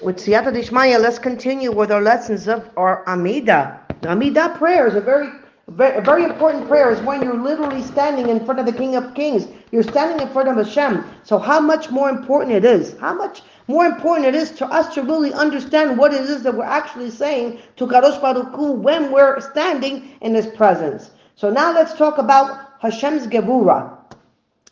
with Siyata Dishmaya, let's continue with our lessons of our Amida. The Amida prayer is a very, very, very important prayer. Is when you're literally standing in front of the King of Kings. You're standing in front of Hashem. So how much more important it is? How much more important it is to us to really understand what it is that we're actually saying to Kadosh Baruch Hu when we're standing in His presence. So now let's talk about Hashem's Gevura.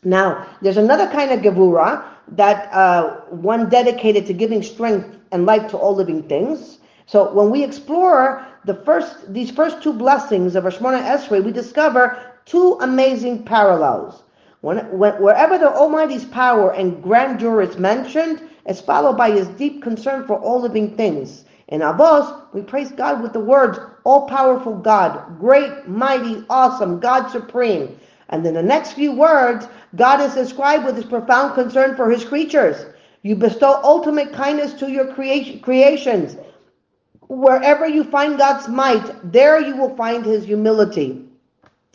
Now, there's another kind of Gevura that uh, one dedicated to giving strength and life to all living things. So when we explore the first these first two blessings of Shemona Esrei, we discover two amazing parallels. When, when, wherever the Almighty's power and grandeur is mentioned, it's followed by His deep concern for all living things. In Avos, we praise God with the words, all-powerful God, great, mighty, awesome, God supreme. And in the next few words, God is described with his profound concern for his creatures. You bestow ultimate kindness to your creation, creations. Wherever you find God's might, there you will find his humility.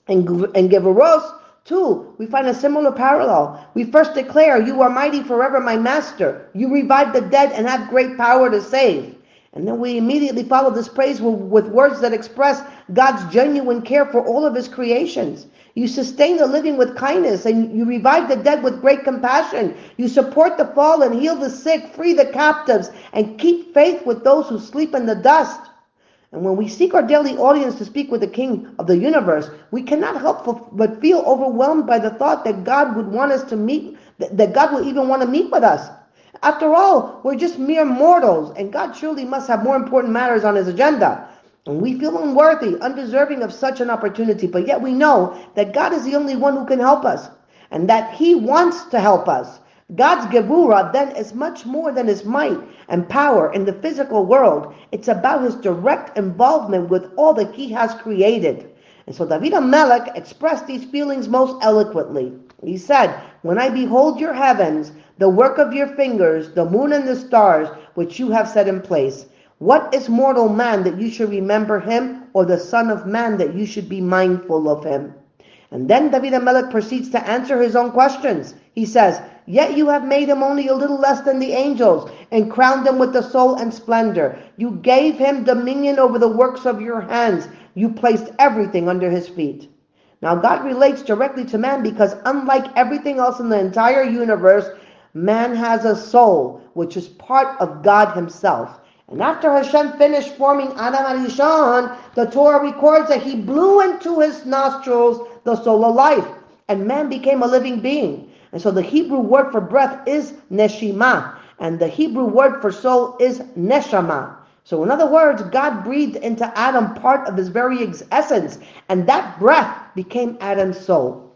And, and Gevuros, too, we find a similar parallel. We first declare, You are mighty forever, my master. You revive the dead and have great power to save. And then we immediately follow this praise with words that express God's genuine care for all of his creations. You sustain the living with kindness and you revive the dead with great compassion. You support the fallen, heal the sick, free the captives, and keep faith with those who sleep in the dust. And when we seek our daily audience to speak with the King of the universe, we cannot help but feel overwhelmed by the thought that God would want us to meet, that God would even want to meet with us. After all, we're just mere mortals, and God surely must have more important matters on his agenda. And we feel unworthy, undeserving of such an opportunity, but yet we know that God is the only one who can help us, and that He wants to help us. God's Gevura then is much more than His might and power in the physical world. It's about His direct involvement with all that He has created. And so David Melech expressed these feelings most eloquently. He said, When I behold your heavens, the work of your fingers, the moon and the stars, which you have set in place, what is mortal man that you should remember him, or the Son of Man that you should be mindful of him? And then David Melech proceeds to answer his own questions. He says, Yet you have made him only a little less than the angels, and crowned him with the soul and splendor. You gave him dominion over the works of your hands. You placed everything under his feet. Now God relates directly to man because unlike everything else in the entire universe, man has a soul, which is part of God himself. And after Hashem finished forming Adam HaRishon, the Torah records that he blew into his nostrils the soul of life, and man became a living being. And so the Hebrew word for breath is neshima, and the Hebrew word for soul is neshama. So in other words, God breathed into Adam part of his very essence, and that breath became Adam's soul.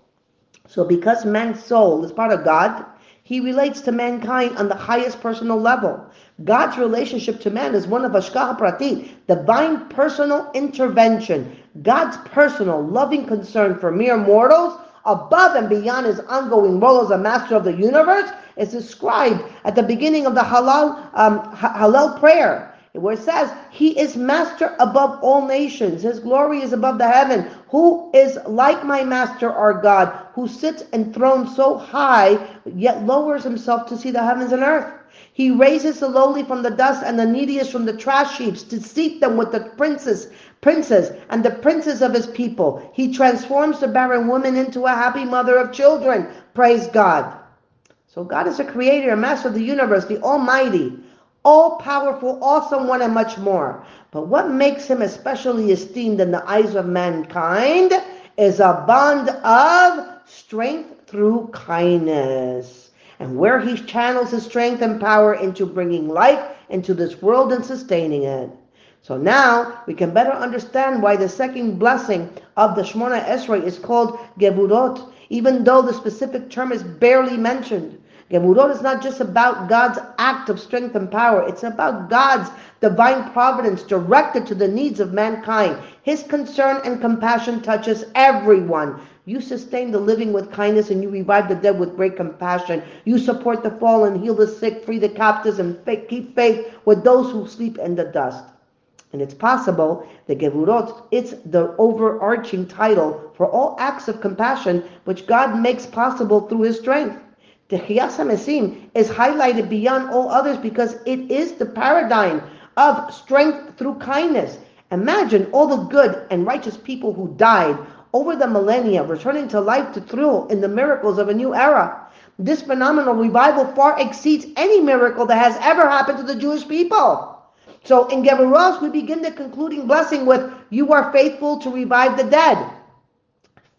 So because man's soul is part of God, he relates to mankind on the highest personal level. God's relationship to man is one of Hashgacha Pratit, divine personal intervention. God's personal loving concern for mere mortals above and beyond his ongoing role as a master of the universe is described at the beginning of the Halal, um, Hallel prayer where it says, He is master above all nations. His glory is above the heaven. Who is like my master, our God, who sits enthroned so high, yet lowers himself to see the heavens and earth? He raises the lowly from the dust and the neediest from the trash heaps to seat them with the princes, princes and the princes of his people. He transforms the barren woman into a happy mother of children. Praise God. So God is a creator, a master of the universe, the Almighty all powerful, awesome one, and much more. But what makes him especially esteemed in the eyes of mankind is a bond of strength through kindness. And where he channels his strength and power into bringing life into this world and sustaining it. So now we can better understand why the second blessing of the Shemona Esrei is called Gevurot, even though the specific term is barely mentioned. Gevurot is not just about God's act of strength and power. It's about God's divine providence directed to the needs of mankind. His concern and compassion touches everyone. You sustain the living with kindness and you revive the dead with great compassion. You support the fallen, heal the sick, free the captives, and keep faith with those who sleep in the dust. And it's possible that Gevurot, it's the overarching title for all acts of compassion which God makes possible through his strength. Techiyas HaMesim is highlighted beyond all others because it is the paradigm of strength through kindness. Imagine all the good and righteous people who died over the millennia, returning to life to thrill in the miracles of a new era. This phenomenal revival far exceeds any miracle that has ever happened to the Jewish people. So in Geburos, we begin the concluding blessing with, You are faithful to revive the dead.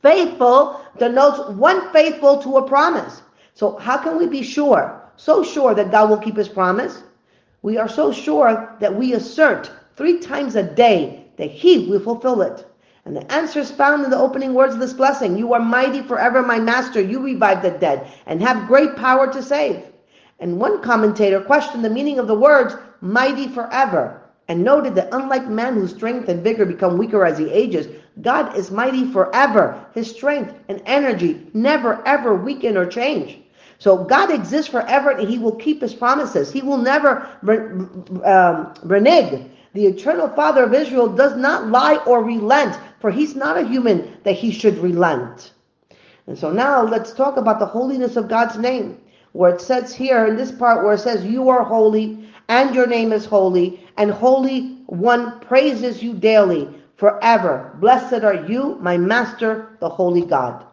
Faithful denotes one faithful to a promise. So how can we be sure, so sure that God will keep his promise? We are so sure that we assert three times a day that he will fulfill it. And the answer is found in the opening words of this blessing. You are mighty forever, my master. You revive the dead and have great power to save. And one commentator questioned the meaning of the words mighty forever and noted that unlike man whose strength and vigor become weaker as he ages, God is mighty forever. His strength and energy never ever weaken or change. So God exists forever and he will keep his promises. He will never um, renege. The eternal Father of Israel does not lie or relent, for he's not a human that he should relent. And so now let's talk about the holiness of God's name, where it says here in this part where it says, You are holy, and your name is holy, and Holy One praises you daily, forever. Blessed are you, my Master, the Holy God.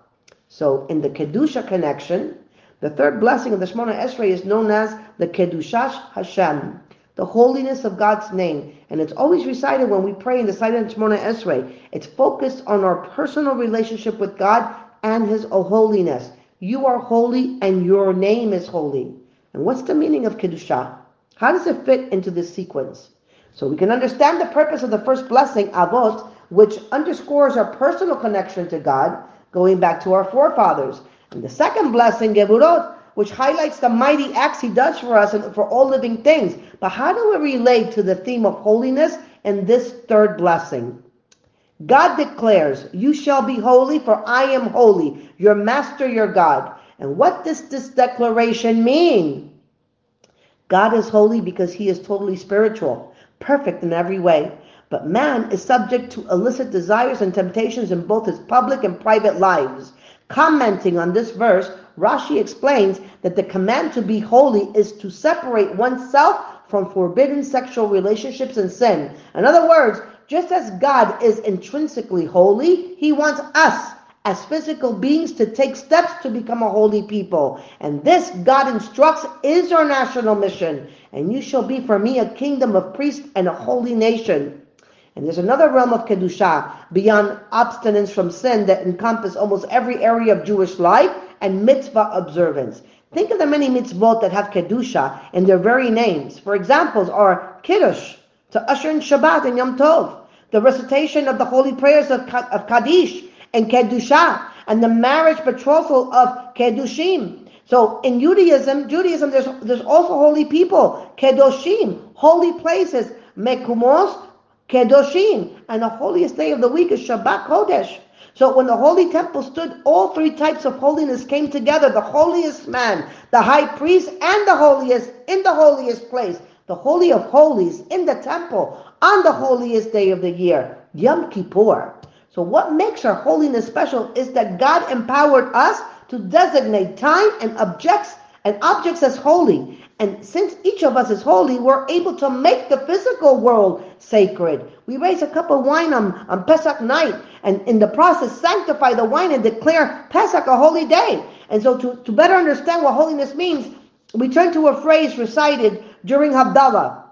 So in the Kedusha connection, the third blessing of the Shemona Esrei is known as the Kedushas Hashem, the holiness of God's name. And it's always recited when we pray in the silent Shemona Esrei. It's focused on our personal relationship with God and His holiness. You are holy and your name is holy. And what's the meaning of Kedusha? How does it fit into this sequence? So we can understand the purpose of the first blessing, Avot, which underscores our personal connection to God, going back to our forefathers. And the second blessing, Geburot, which highlights the mighty acts he does for us and for all living things. But how do we relate to the theme of holiness in this third blessing? God declares, You shall be holy, for I am holy, your master, your God. And what does this declaration mean? God is holy because he is totally spiritual, perfect in every way. But man is subject to illicit desires and temptations in both his public and private lives. Commenting on this verse, Rashi explains that the command to be holy is to separate oneself from forbidden sexual relationships and sin. In other words, just as God is intrinsically holy, He wants us as physical beings to take steps to become a holy people. And this, God instructs, is our national mission. And you shall be for me a kingdom of priests and a holy nation. And there's another realm of Kedusha beyond abstinence from sin that encompasses almost every area of Jewish life and mitzvah observance. Think of the many mitzvot that have Kedusha in their very names. For examples are Kiddush, to usher in Shabbat and Yom Tov, the recitation of the holy prayers of, of Kaddish and Kedusha, and the marriage betrothal of Kiddushin. So in Judaism, Judaism, there's, there's also holy people, Kedoshim, holy places, Mekumos, Kedoshim, and the holiest day of the week is Shabbat Kodesh. So when the holy temple stood, all three types of holiness came together. The holiest man, the high priest, and the holiest in the holiest place. The holy of holies in the temple on the holiest day of the year, Yom Kippur. So what makes our holiness special is that God empowered us to designate time and objects and objects as holy. And since each of us is holy, we're able to make the physical world sacred. We raise a cup of wine on, on Pesach night, and in the process, sanctify the wine and declare Pesach a holy day. And so, to, to better understand what holiness means, we turn to a phrase recited during Havdalah,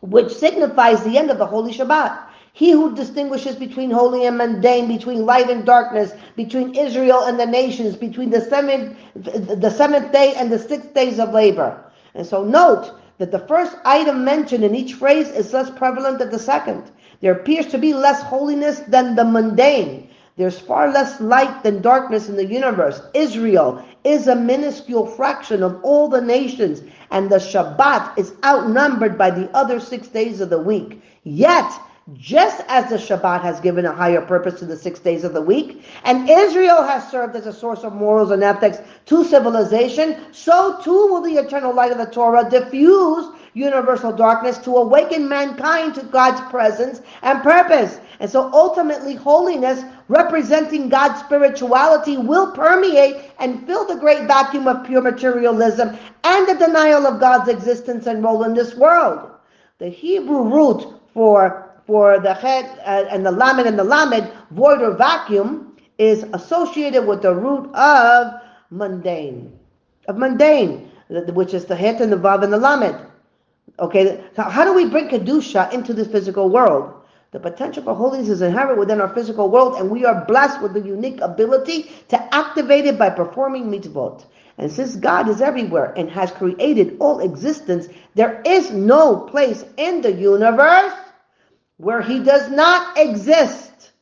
which signifies the end of the Holy Shabbat. He who distinguishes between holy and mundane, between light and darkness, between Israel and the nations, between the seventh, the seventh day and the sixth days of labor. And so note that the first item mentioned in each phrase is less prevalent than the second. There appears to be less holiness than the mundane. There's far less light than darkness in the universe. Israel is a minuscule fraction of all the nations, and the Shabbat is outnumbered by the other six days of the week. Yet, just as the Shabbat has given a higher purpose to the six days of the week, and Israel has served as a source of morals and ethics to civilization, so too will the eternal light of the Torah diffuse universal darkness to awaken mankind to God's presence and purpose. And so ultimately, holiness representing God's spirituality will permeate and fill the great vacuum of pure materialism and the denial of God's existence and role in this world. The Hebrew root for for the chet uh, and the lamed and the lamed, void or vacuum, is associated with the root of mundane, of mundane, which is the het and the vav and the lamed. Okay, so how do we bring kedusha into this physical world? The potential for holiness is inherent within our physical world, and we are blessed with the unique ability to activate it by performing mitzvot. And since God is everywhere and has created all existence, there is no place in the universe where he does not exist.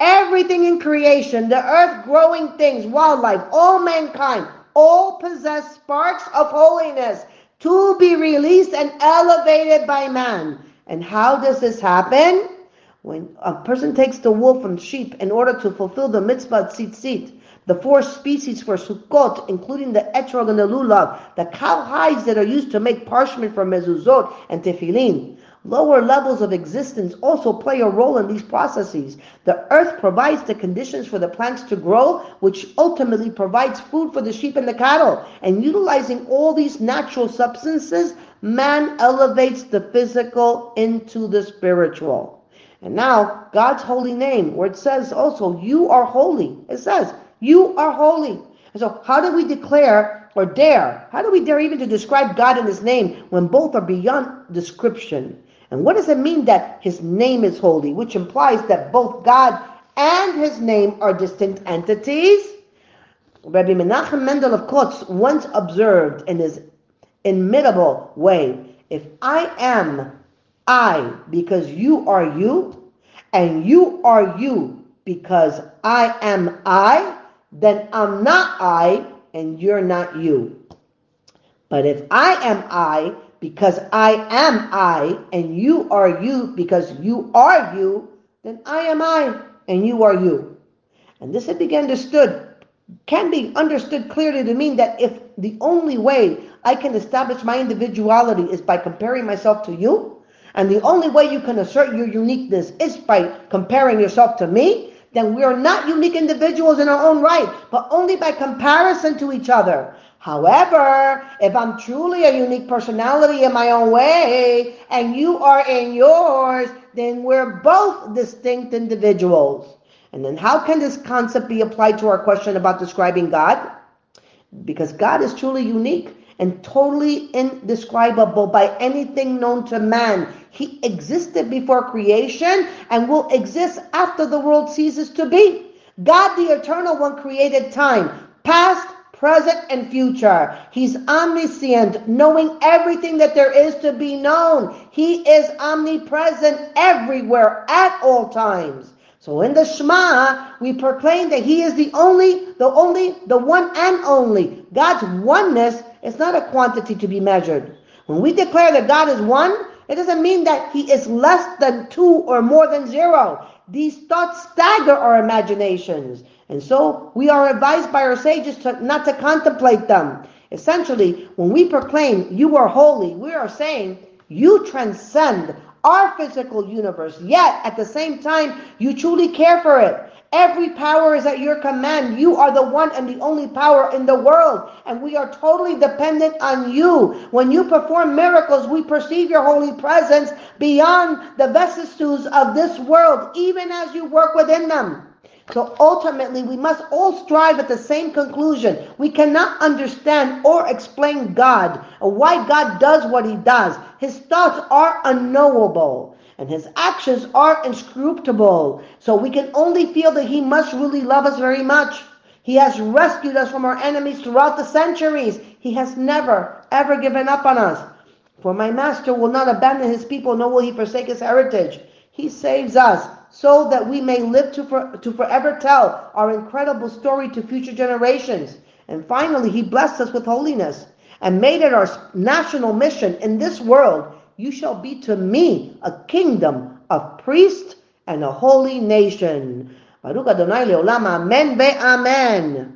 Everything in creation, the earth, growing things, wildlife, all mankind, all possess sparks of holiness to be released and elevated by man. And how does this happen? When a person takes the wool from sheep in order to fulfill the mitzvah tzitzit, the four species for Sukkot, including the etrog and the lulav, the cow hides that are used to make parchment for mezuzot and tefillin, Lower levels of existence also play a role in these processes. The earth provides the conditions for the plants to grow, which ultimately provides food for the sheep and the cattle. And utilizing all these natural substances, man elevates the physical into the spiritual. And now, God's holy name, where it says also, you are holy. It says, you are holy. And so, how do we declare or dare? How do we dare even to describe God in His name when both are beyond description? And what does it mean that his name is holy? Which implies that both God and his name are distinct entities. Rabbi Menachem Mendel of Kotzk once observed in his inimitable way, if I am I because you are you, and you are you because I am I, then I'm not I and you're not you. But if I am I because I am I and you are you because you are you, then I am I and you are you. And this had been understood, can be understood clearly to mean that if the only way I can establish my individuality is by comparing myself to you, and the only way you can assert your uniqueness is by comparing yourself to me, then we are not unique individuals in our own right, but only by comparison to each other. However, if I'm truly a unique personality in my own way and you are in yours, then we're both distinct individuals. And then how can this concept be applied to our question about describing God? Because God is truly unique and totally indescribable by anything known to man. He existed before creation and will exist after the world ceases to be. God, the eternal one, created time, past, present, and future. He's omniscient, knowing everything that there is to be known. He is omnipresent everywhere at all times. So in the Shema, we proclaim that He is the only, the only, the one and only. God's oneness is not a quantity to be measured. When we declare that God is one, it doesn't mean that He is less than two or more than zero. These thoughts stagger our imaginations. And so we are advised by our sages to, not to contemplate them. Essentially, when we proclaim you are holy, we are saying you transcend our physical universe, yet at the same time, you truly care for it. Every power is at your command. You are the one and the only power in the world, and we are totally dependent on you. When you perform miracles, we perceive your holy presence beyond the vicissitudes of this world, even as you work within them. So ultimately, we must all strive at the same conclusion. We cannot understand or explain God or why God does what he does. His thoughts are unknowable and his actions are inscrutable. So we can only feel that he must really love us very much. He has rescued us from our enemies throughout the centuries. He has never, ever given up on us. For my master will not abandon his people, nor will he forsake his heritage. He saves us so that we may live to, for, to forever tell our incredible story to future generations. And finally, He blessed us with holiness and made it our national mission in this world. You shall be to me a kingdom of priests and a holy nation. Baruch Adonai Leolam, Amen Amen.